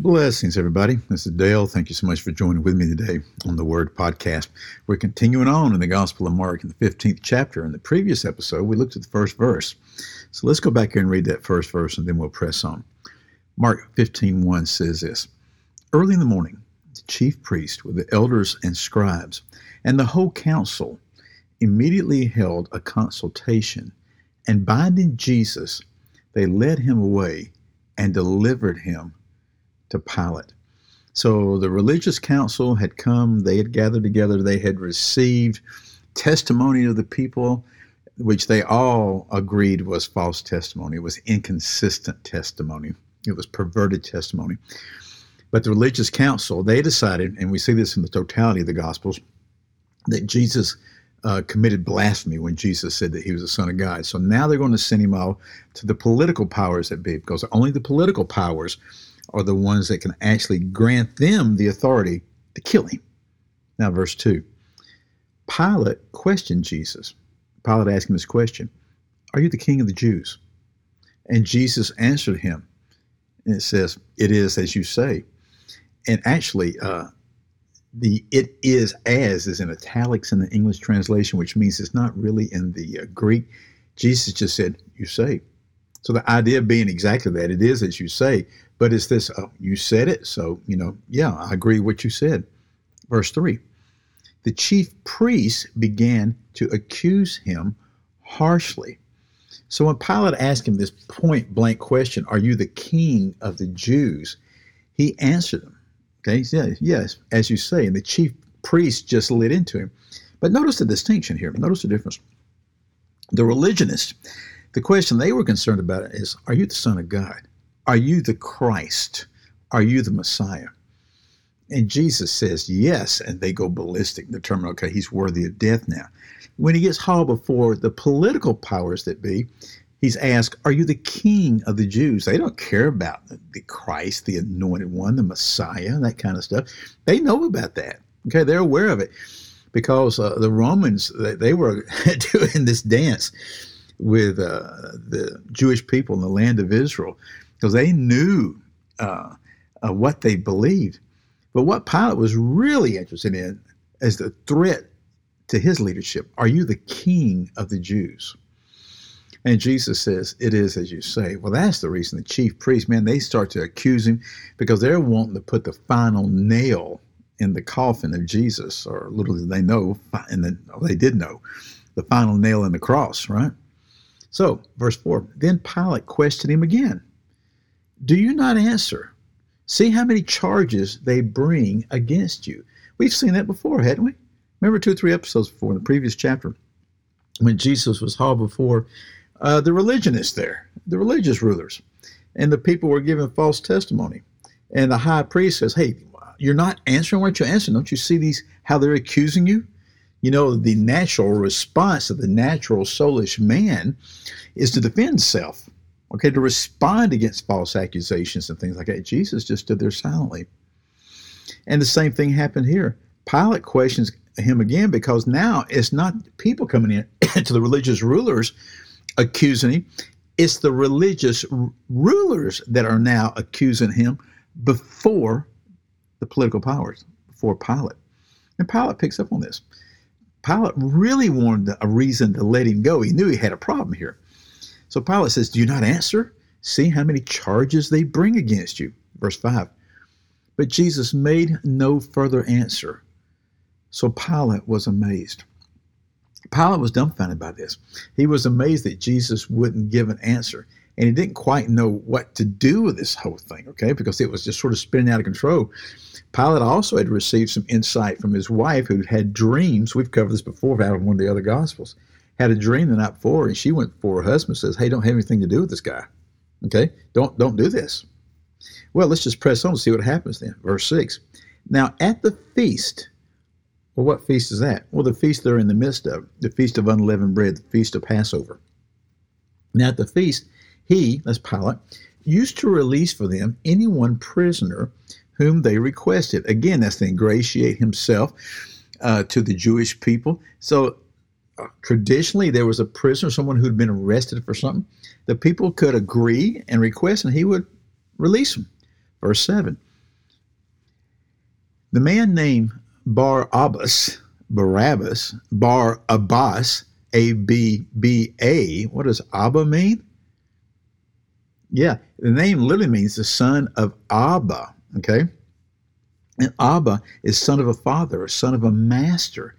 Blessings, everybody. This is Dale. Thank you so much for joining with me today on the Word Podcast. We're continuing on in the Gospel of Mark in the 15th chapter. In the previous episode, we looked at the first verse. So let's go back here and read that first verse and then we'll press on. Mark 15:1 says this Early in the morning, the chief priest with the elders and scribes and the whole council immediately held a consultation, and binding Jesus, they led him away and delivered him to Pilate. So the religious council had come, they had gathered together, they had received testimony of the people, which they all agreed was false testimony. It was inconsistent testimony, it was perverted testimony. But the religious council, they decided, and we see this in the totality of the Gospels, that Jesus uh, committed blasphemy when Jesus said that he was the Son of God. So now they're going to send him out to the political powers that be, because only the political powers are the ones that can actually grant them the authority to kill him. Now, verse 2 Pilate questioned Jesus. Pilate asked him this question Are you the king of the Jews? And Jesus answered him. And it says, It is as you say. And actually, uh, the it is as is in italics in the English translation, which means it's not really in the uh, Greek. Jesus just said, You say. So the idea being exactly that it is as you say, but it's this, oh, you said it. So, you know, yeah, I agree with what you said. Verse 3 The chief priests began to accuse him harshly. So when Pilate asked him this point blank question, Are you the king of the Jews? He answered them. Okay, yes, yes, as you say. And the chief priests just lit into him. But notice the distinction here. Notice the difference. The religionists, the question they were concerned about is Are you the Son of God? Are you the Christ? Are you the Messiah? And Jesus says, Yes. And they go ballistic, determine, okay, he's worthy of death now. When he gets hauled before the political powers that be, he's asked, Are you the king of the Jews? They don't care about the Christ, the anointed one, the Messiah, that kind of stuff. They know about that. Okay, they're aware of it because uh, the Romans, they were doing this dance with uh, the Jewish people in the land of Israel because they knew uh, uh, what they believed. But what Pilate was really interested in is the threat to his leadership. Are you the king of the Jews? And Jesus says, It is as you say. Well, that's the reason the chief priests, man, they start to accuse him because they're wanting to put the final nail in the coffin of Jesus, or little did they know, and they did know, the final nail in the cross, right? So, verse 4 Then Pilate questioned him again do you not answer? See how many charges they bring against you. We've seen that before, hadn't we? Remember two or three episodes before in the previous chapter when Jesus was hauled before uh, the religionists there, the religious rulers, and the people were giving false testimony. And the high priest says, Hey, you're not answering what you're answering. Don't you see these, how they're accusing you? You know, the natural response of the natural soulish man is to defend self okay, to respond against false accusations and things like that. Jesus just stood there silently. And the same thing happened here. Pilate questions him again because now it's not people coming in to the religious rulers accusing him. It's the religious r- rulers that are now accusing him before the political powers, before Pilate. And Pilate picks up on this. Pilate really wanted a reason to let him go. He knew he had a problem here. So Pilate says, Do you not answer? See how many charges they bring against you. Verse 5. But Jesus made no further answer. So Pilate was amazed. Pilate was dumbfounded by this. He was amazed that Jesus wouldn't give an answer. And he didn't quite know what to do with this whole thing, okay, because it was just sort of spinning out of control. Pilate also had received some insight from his wife who had dreams. We've covered this before out of one of the other Gospels had a dream the night before, and she went for her husband says, "Hey, don't have anything to do with this guy. Okay, don't don't do this." Well, let's just press on and see what happens then. Verse six. Now at the feast, well, what feast is that? Well, the feast they're in the midst of, the feast of unleavened bread, the feast of Passover. Now, at the feast, he, that's Pilate, used to release for them any one prisoner whom they requested. Again, that's to ingratiate himself uh, to the Jewish people. So uh, traditionally, there was a prisoner, someone who'd been arrested for something. The people could agree and request, and he would release them. Verse 7. The man named Bar Abbas, Barabbas, Bar Abbas, A B B A. What does Abba mean? Yeah, the name literally means the son of Abba. Okay. And Abba is son of a father, a son of a master.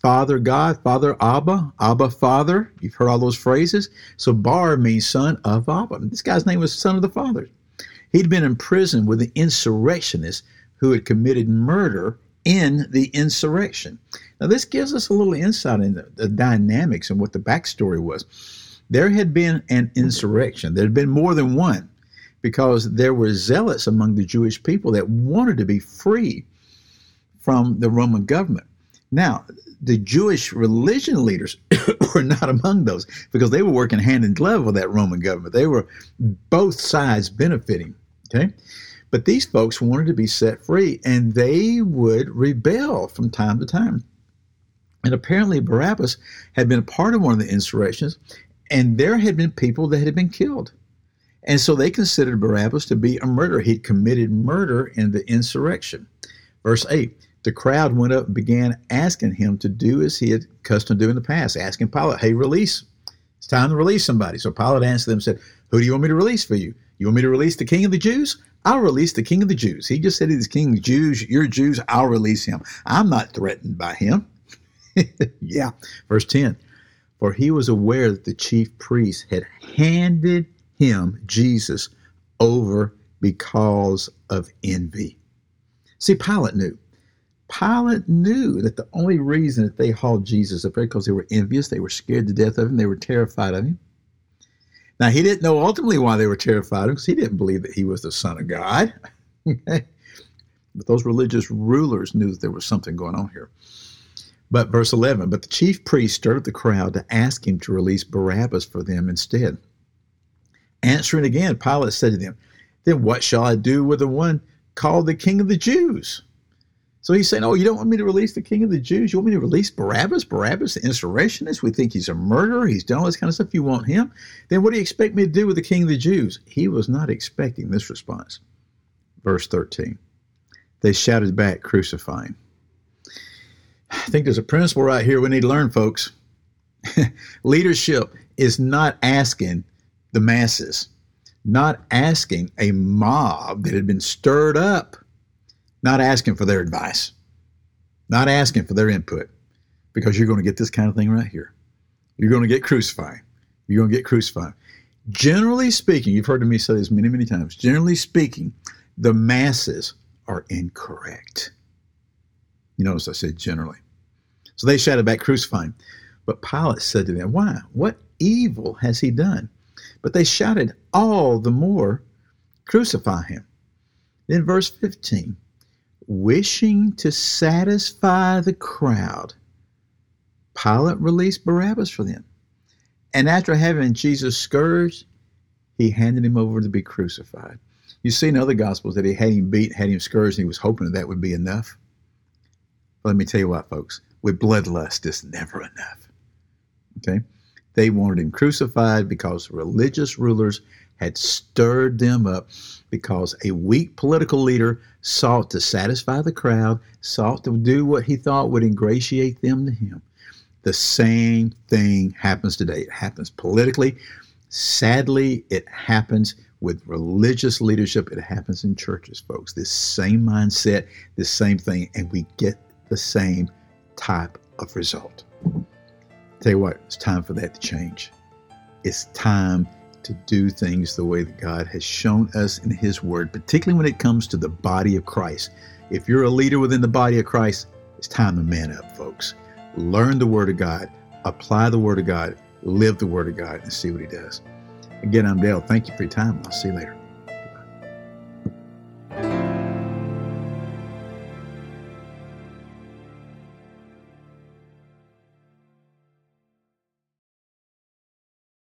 Father God, Father Abba, Abba Father. You've heard all those phrases. So Bar means son of Abba. This guy's name was son of the father. He'd been in prison with the insurrectionists who had committed murder in the insurrection. Now, this gives us a little insight into the, the dynamics and what the backstory was. There had been an insurrection, there had been more than one because there were zealots among the Jewish people that wanted to be free from the Roman government. Now, the Jewish religion leaders were not among those because they were working hand in glove with that Roman government. They were both sides benefiting. Okay. But these folks wanted to be set free and they would rebel from time to time. And apparently, Barabbas had been a part of one of the insurrections, and there had been people that had been killed. And so they considered Barabbas to be a murderer. He'd committed murder in the insurrection. Verse 8 The crowd went up and began asking him to do as he had accustomed to do in the past, asking Pilate, Hey, release. It's time to release somebody. So Pilate answered them and said, Who do you want me to release for you? You want me to release the king of the Jews? I'll release the king of the Jews. He just said he's king of the Jews. You're Jews. I'll release him. I'm not threatened by him. yeah. Verse 10 For he was aware that the chief priests had handed him, Jesus, over because of envy. See, Pilate knew. Pilate knew that the only reason that they hauled Jesus up there because they were envious, they were scared to death of him, they were terrified of him. Now, he didn't know ultimately why they were terrified of him because he didn't believe that he was the Son of God. but those religious rulers knew that there was something going on here. But verse 11, but the chief priest stirred up the crowd to ask him to release Barabbas for them instead. Answering again, Pilate said to them, Then what shall I do with the one called the King of the Jews? So he's saying, Oh, you don't want me to release the king of the Jews? You want me to release Barabbas? Barabbas, the insurrectionist? We think he's a murderer. He's done all this kind of stuff. You want him? Then what do you expect me to do with the king of the Jews? He was not expecting this response. Verse 13. They shouted back, crucifying. I think there's a principle right here we need to learn, folks. Leadership is not asking the masses, not asking a mob that had been stirred up not asking for their advice, not asking for their input, because you're going to get this kind of thing right here. You're going to get crucified. You're going to get crucified. Generally speaking, you've heard me say this many, many times. Generally speaking, the masses are incorrect. You notice I said generally. So they shouted back, crucifying. But Pilate said to them, Why? What evil has he done? But they shouted all the more, Crucify him. Then verse 15 Wishing to satisfy the crowd, Pilate released Barabbas for them. And after having Jesus scourged, he handed him over to be crucified. You see in other gospels that he had him beat, had him scourged, and he was hoping that, that would be enough. Let me tell you what, folks, with bloodlust, it's never enough. Okay? They wanted him crucified because religious rulers had stirred them up because a weak political leader sought to satisfy the crowd, sought to do what he thought would ingratiate them to him. The same thing happens today. It happens politically. Sadly, it happens with religious leadership. It happens in churches, folks. This same mindset, this same thing, and we get the same type of result. Tell you what, it's time for that to change. It's time to do things the way that God has shown us in His Word, particularly when it comes to the body of Christ. If you're a leader within the body of Christ, it's time to man up, folks. Learn the Word of God, apply the Word of God, live the Word of God, and see what He does. Again, I'm Dale. Thank you for your time. I'll see you later.